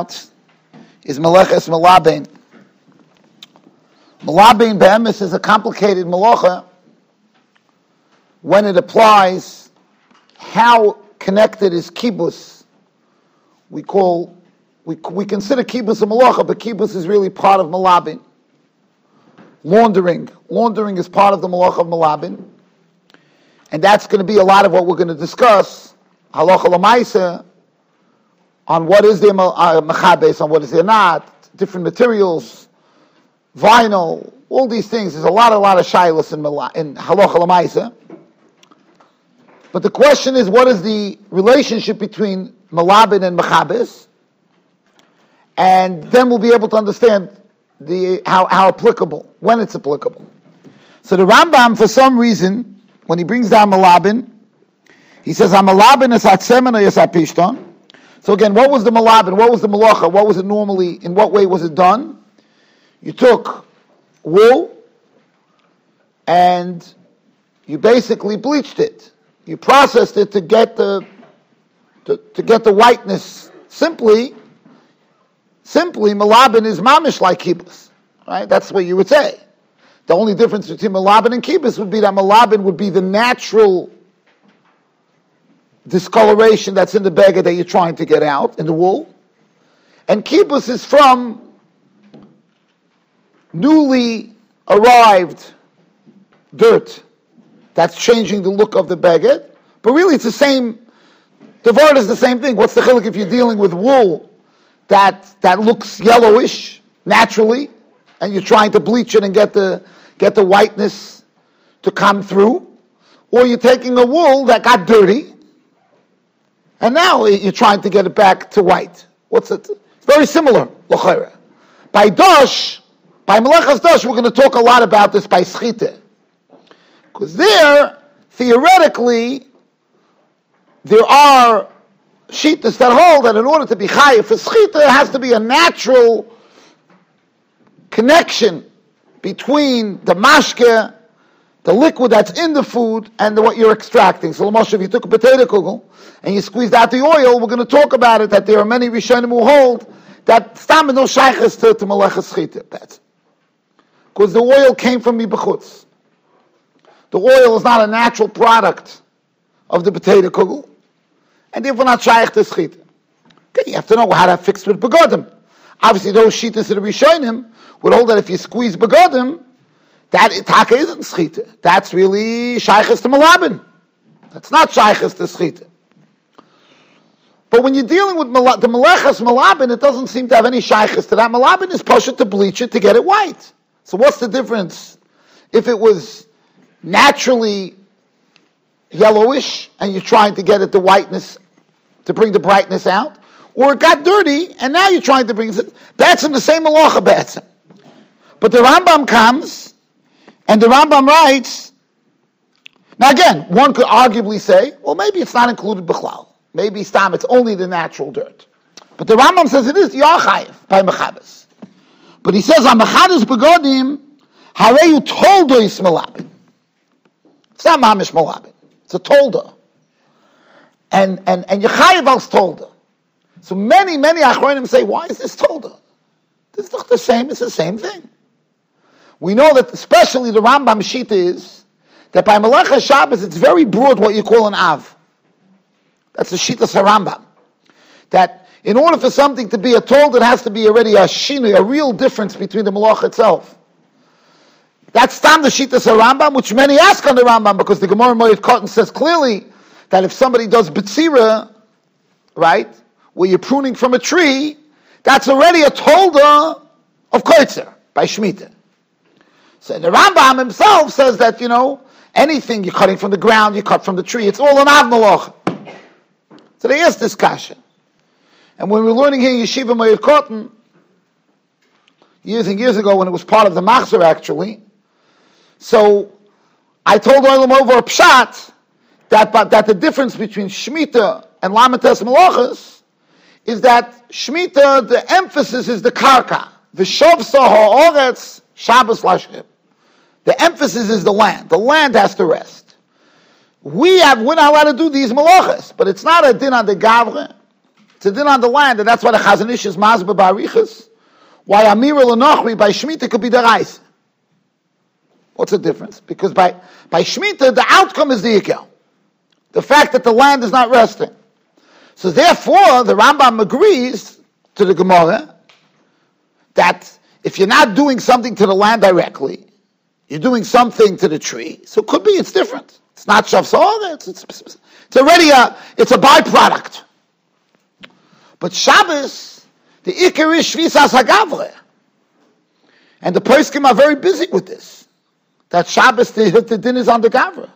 is Meleches Malabain. Malabain Be'emes is a complicated malacha when it applies how connected is kibus. We call, we, we consider kibus a malacha, but kibus is really part of malabin. Laundering. Laundering is part of the malacha of malabin. And that's going to be a lot of what we're going to discuss. Halacha lamaisa, on what is the uh, machabes, on what is there not, different materials, vinyl, all these things. There's a lot, a lot of shilas in, in halacha lamaisa. But the question is, what is the relationship between malabin and machabes? And then we'll be able to understand the how, how applicable, when it's applicable. So the Rambam, for some reason, when he brings down malabin, he says, "Amalabin is atzemen or pishton." So again, what was the malabin? What was the malacha? What was it normally? In what way was it done? You took wool and you basically bleached it. You processed it to get the to, to get the whiteness. Simply, simply malabin is mamish like kibus, right? That's what you would say. The only difference between malabin and kibus would be that malabin would be the natural discoloration that's in the beggar that you're trying to get out in the wool. And kibus is from newly arrived dirt that's changing the look of the beggar. But really, it's the same. The word is the same thing. What's the chiluk if you're dealing with wool that that looks yellowish naturally, and you're trying to bleach it and get the get the whiteness to come through, or you're taking a wool that got dirty and now you're trying to get it back to white. What's it? It's very similar, By Dosh, by Melechas Dosh, we're going to talk a lot about this by Schite. Because there, theoretically, there are shitas that hold that in order to be chayiv for schita, there has to be a natural connection between the mashke the liquid that's in the food and the, what you're extracting. So, Lamoshe, if you took a potato kugel and you squeezed out the oil, we're going to talk about it, that there are many Rishonim who hold that stam no shaykhs to, to malachas chita. That's because the oil came from mibachutz. The oil is not a natural product of the potato kugel, and therefore not shaykh to schita. Okay, you have to know how to fix with begodim. Obviously, those shitas that are Rishonim would hold that if you squeeze begodim, that taka isn't schita. That's really shaykhis to malabin. That's not shaykhis to schita. But when you're dealing with mal- the malachas malabin, it doesn't seem to have any shaykhis to that. Malabin is pushed to bleach it to get it white. So what's the difference if it was naturally yellowish and you're trying to get it the whiteness to bring the brightness out, or it got dirty and now you're trying to bring it. That's in the same malacha betzim. But the Rambam comes and the Rambam writes, now again, one could arguably say, well, maybe it's not included b'chlal. Maybe stam, it's only the natural dirt. But the Rambam says it is yachayev by mechabes. But he says on mechabes begodim, are you told is malabin. It's not mamish malabin. It's a tolda. And and and Yechayev al tolda. So many many achronim say, why is this tolda? This is not the same. It's the same thing. We know that especially the Rambam Shita is that by Malacha Shabbos it's very broad what you call an Av. That's the Shita Rambam. That in order for something to be a told, it has to be already a shinu, a real difference between the Malach itself. That's Tam the Shita Rambam, which many ask on the Rambam because the Gemara Moed Katan says clearly that if somebody does Bitsira, right, where you're pruning from a tree, that's already a tolda of Koitzer by Shemitah. So the Rambam himself says that, you know, anything you're cutting from the ground, you cut from the tree, it's all an av So asked this question. And when we were learning here Yeshiva Moed Katan, years and years ago when it was part of the Machzor actually, so I told Olam over pshat that, but, that the difference between Shemitah and Lamates Malachas is that Shemitah, the emphasis is the karka. The Shavsa ha'oretz Shabbos Lashim. The emphasis is the land. The land has to rest. We have, we're not allowed to do these malachas, but it's not a din on the gavre. It's a din on the land, and that's why the Chazon Ish is Mazba Barichas. Why Amir Lenochri by Shemitah could be the Reis. What's the difference? Because by, by Shemitah, the outcome is the Ikel. The fact that the land is not resting. So therefore, the Rambam agrees to the Gemara that if you're not doing something to the land directly, you're doing something to the tree. So it could be it's different. It's not shafsor. Oh, it's, it's, it's already a it's a byproduct. But Shabbos, the ikar is shvisas hagavre, and the poskim are very busy with this. That Shabbos the, the din is on the gavra.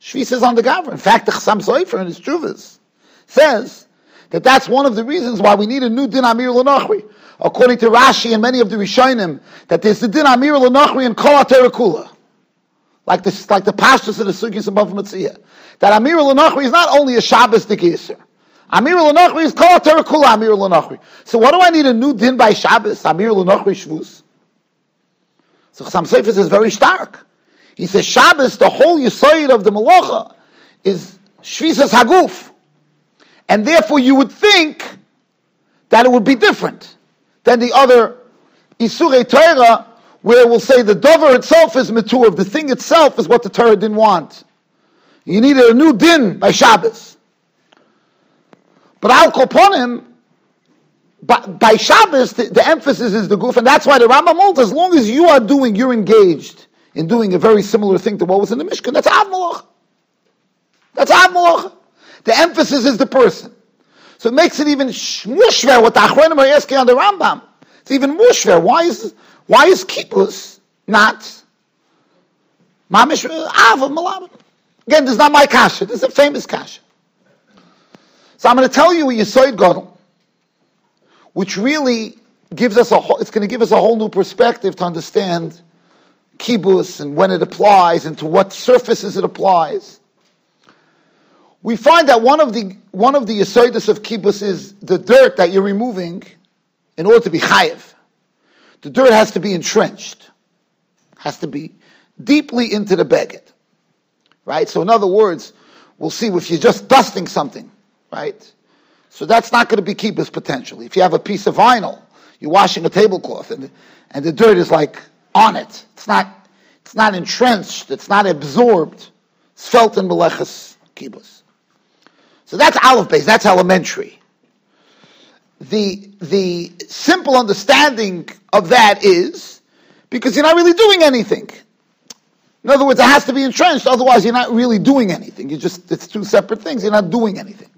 Shvis is on the gavra. In fact, the Chassam Sofer in his Chuvas says that that's one of the reasons why we need a new din amir l'nochri. According to Rashi and many of the Rishonim, that there's the din amir l'nochri and kol kula. Like the, like the pastors of the Sugis above Matziyah. That amir l'nochri is not only a Shabbos dikiser. Amir l'nochri is kol kula amir l'nochri. So what do I need a new din by Shabbos? Amir shvus. So Chassam Sofer says very stark. He says Shabbos, the whole Yisoid of the Malacha, is Shvisas Haguf. And therefore you would think that it would be different than the other Isurei Torah, where we'll say the dover itself is mature, the thing itself is what the Torah didn't want. You needed a new din by Shabbos. But I'll Al Koponim, by, by Shabbos, the, the, emphasis is the goof, and that's why the Rambam holds, as long as you are doing, you're engaged in doing a very similar thing to what was in the Mishkan, that's Av. That's Av. The emphasis is the person. So it makes it even mushver what the Achronim are asking on the Rambam. It's even mushver. Why is why is kibus not mamish av of malabin? Again, this is not my kasha. This is a famous kasha. So I'm going to tell you a Yisoid Gadol, which really gives us a whole, it's going to give us a whole new perspective to understand kibus and when it applies and to what surfaces it applies we find that one of the one of the yisoidus of kibus is the dirt that you're removing in order to be chayiv. The dirt has to be entrenched, has to be deeply into the beged, right? So in other words, we'll see if you're just dusting something, right? So that's not going to be kibus potentially. If you have a piece of vinyl, you're washing a tablecloth, and and the dirt is like on it. It's not it's not entrenched. It's not absorbed. It's felt in meleches kibus. So that's Aleph base, that's elementary. The, the simple understanding of that is because you're not really doing anything. In other words, it has to be entrenched, otherwise you're not really doing anything. You just, it's two separate things, you're not doing anything.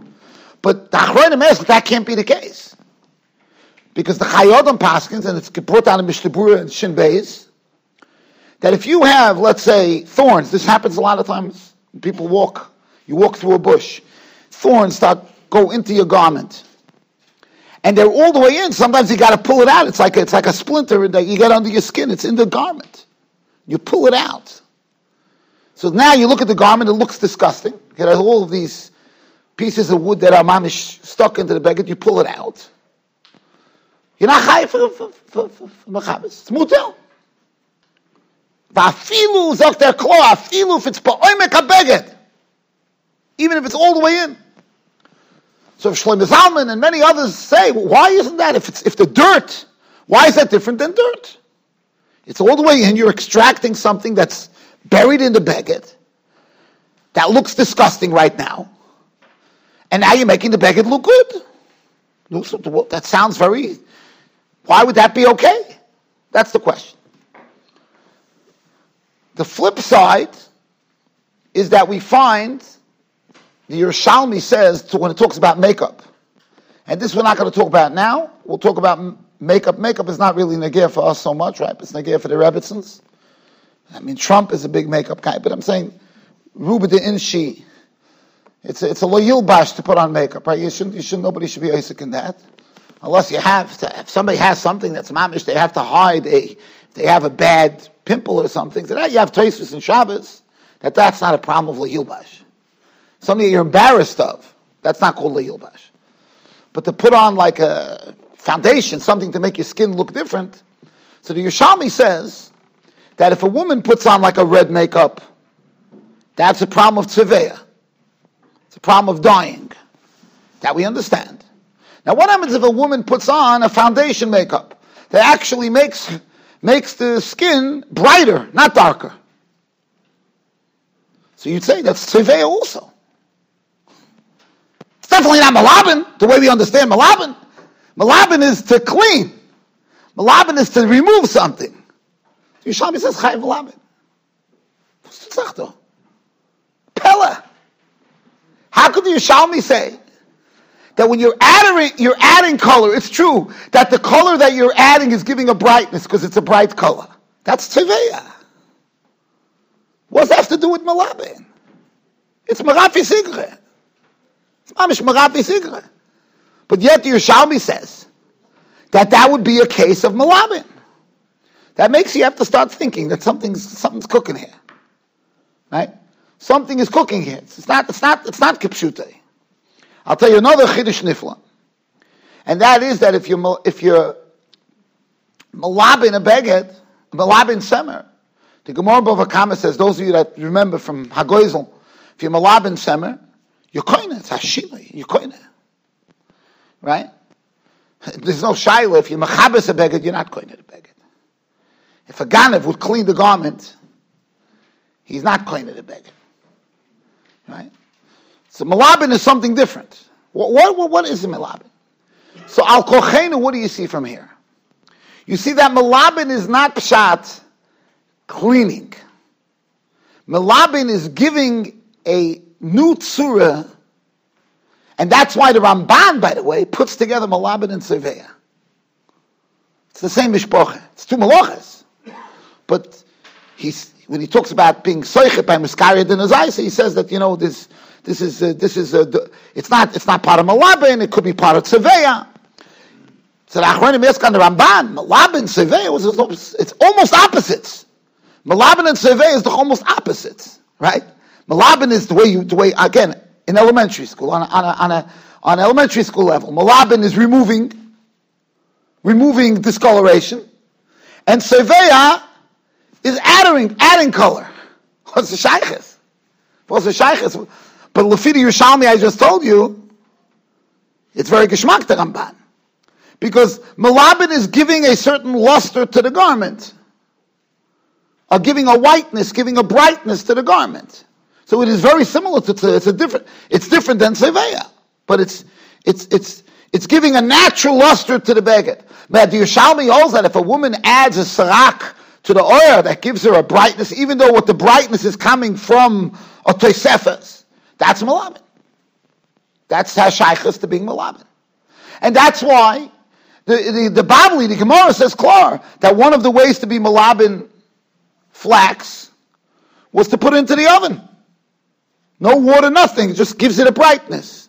But the Achronim ask that can't be the case. Because the Chayei Adam Paskins, and it's brought down in Mishnah and Shin Beis, that if you have, let's say, thorns, this happens a lot of times, people walk, you walk through a bush, thorns start go into your garment. And they're all the way in. Sometimes you got to pull it out. It's like it's like a splinter that you get under your skin. It's in the garment. You pull it out. So now you look at the garment. It looks disgusting. It has all of these pieces of wood that are mamish stuck into the beggar. You pull it out. You're not high for for for for, for mutel. If it's ba'oimek even if it's all the way in. So Shlomo Zalman and many others say, well, why isn't that? If it's if the dirt, why is that different than dirt? It's all the way in. You're extracting something that's buried in the beged that looks disgusting right now, and now you're making the beged look good. That sounds very. Why would that be okay? That's the question. The flip side is that we find the Yerushalmi says when it talks about makeup, and this we're not going to talk about now. We'll talk about makeup. Makeup is not really negir for us so much, right? It's negir for the Rebbetzins. I mean, Trump is a big makeup guy, but I'm saying Ruba de Inshi. It's a, it's a loyal bash to put on makeup, right? You shouldn't, you shouldn't, nobody should be Isaac in that. Unless you have to, if somebody has something that's mamish, they have to hide a, they have a bad pimple or something. So that you have Tosus and Shabbos, that that's not a problem of loyal bash something that you're embarrassed of. That's not called leilbash. But to put on like a foundation, something to make your skin look different. So the Yerushalmi says that if a woman puts on like a red makeup, that's a problem of tzeveya. It's a problem of dying. That we understand. Now, what happens if a woman puts on a foundation makeup that actually makes, makes the skin brighter, not darker? So you'd say that's Tzivea also. Definitely not Malabin, the way we understand Malabin. Malabin is to clean. Malabin is to remove something. Yerushalmi says Chayiv Malabin. Pella. How could the Yerushalmi say that when you're adding, you're adding color, it's true that the color that you're adding is giving a brightness because it's a bright color. That's Tzeveya. What's that have to do with Malabin? It's Marafi Sigre. Ah, Sigre. But yet the Yerushalmi says that that would be a case of Malabin. That makes you have to start thinking that something's, something's cooking here. Right? Something is cooking here. It's not, it's not, it's not kipshute. I'll tell you another chiddush nifla. And that is that if you're, if you're malabin a beged, malabin semer, the Gemara Bava Kama says, those of you that remember from Hagoizel, if you're malabin semer, you're koine, it's hashila, you're koine. Right? There's no shaila, if you're machabes a beged, you're not koine a beged. If a ganav would clean the garment, he's not koine a beged. Right? So malabin is something different. What, what, what is a malabin? So al kochenu, what do you see from here? You see that malabin is not pshat, cleaning. Malabin is giving a new tzura, and that's why the Ramban, by the way, puts together malabin and seveya. It's the same mishpoche. It's two malachas. But he's, when he talks about being soichet by miskariad and azayis, he says that, you know, this, this is uh, this is uh, it's not it's not part of Malabin. It could be part of Tzeveya. So the Achronim ask on the Ramban, Malabin Tzeveya was it's almost opposites. Malabin and Tzeveya is the almost opposites, right? Malabin is the way you the way again in elementary school on a, on a, on a on elementary school level. Malabin is removing removing discoloration, and Tzeveya is adding adding color. What's the shaykhs? What's the shaykhs? But Lafidi Yerushalmi, I just told you, it's very geschmack to Ramban. Because Malabin is giving a certain luster to the garment. Or giving a whiteness, giving a brightness to the garment. So it is very similar to, it's a different, it's different than Seveya. But it's, it's, it's, it's giving a natural luster to the beged. But the Yerushalmi holds that if a woman adds a sarak to the oil, that gives her a brightness, even though what the brightness is coming from a tosefes. That's Malabin. That's Hashaychus to being Malabin. And that's why the, the, the Babli, the Gemara says klar, that one of the ways to be Malabin flax was to put it into the oven. No water, nothing. It just gives it a brightness.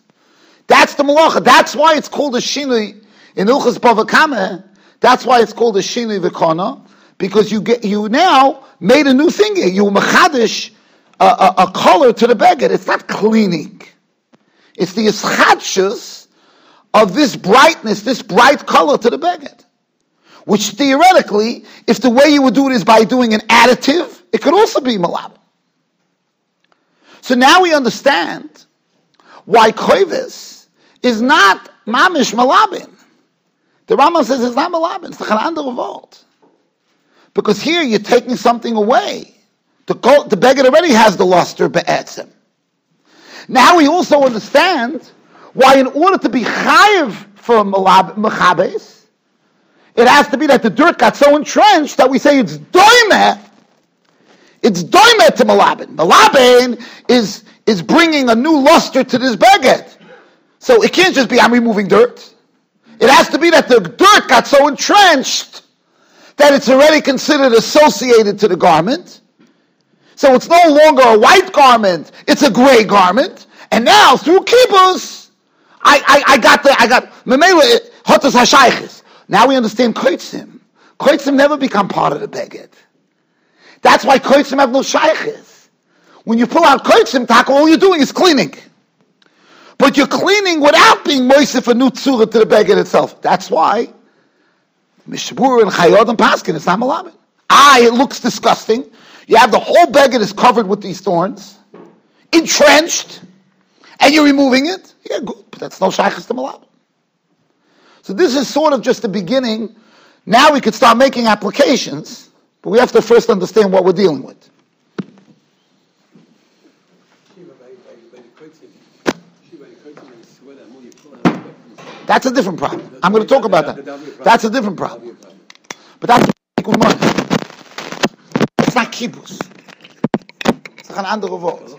That's the malacha. That's why it's called a shinui in Ilchas Bavakame. That's why it's called a shinui v'kona, because you get you now made a new thing. You machadish a, a, a color to the beggar. It's not cleaning. It's the ischadshus of this brightness, this bright color to the beggar. Which theoretically, if the way you would do it is by doing an additive, it could also be malabin. So now we understand why koivis is not mamish malabin. The Rambam says it's not malabin, it's the Chanan revolt. Because here you're taking something away the, the beggar already has the luster be'etzim. Now we also understand why in order to be chayiv for mechabes, it has to be that the dirt got so entrenched that we say it's doime. It's doime to malabin. Malabin is, is bringing a new luster to this beggar. So it can't just be I'm removing dirt. It has to be that the dirt got so entrenched that it's already considered associated to the garment. So it's no longer a white garment, it's a gray garment. And now through kibus, I, I, I got the, I got, memela, hotas hashayches. Now we understand koitzim. Koitzim never become part of the beged. That's why koitzim have no shayches. When you pull out koitzim, taka, all you're doing is cleaning. But you're cleaning without being moisif a new tzura to the beged itself. That's why Mishbur and Chayod and Paskin, it's not malabit. Ah, it looks disgusting. You have the whole beggar is covered with these thorns, entrenched, and you're removing it. Yeah, good, but that's no shaykhs to malab. So this is sort of just the beginning. Now we could start making applications, but we have to first understand what we're dealing with. That's a different problem. I'm going to talk about that. That's a different problem. But that's tikkun money. It's not kibus. It's an andere Wort.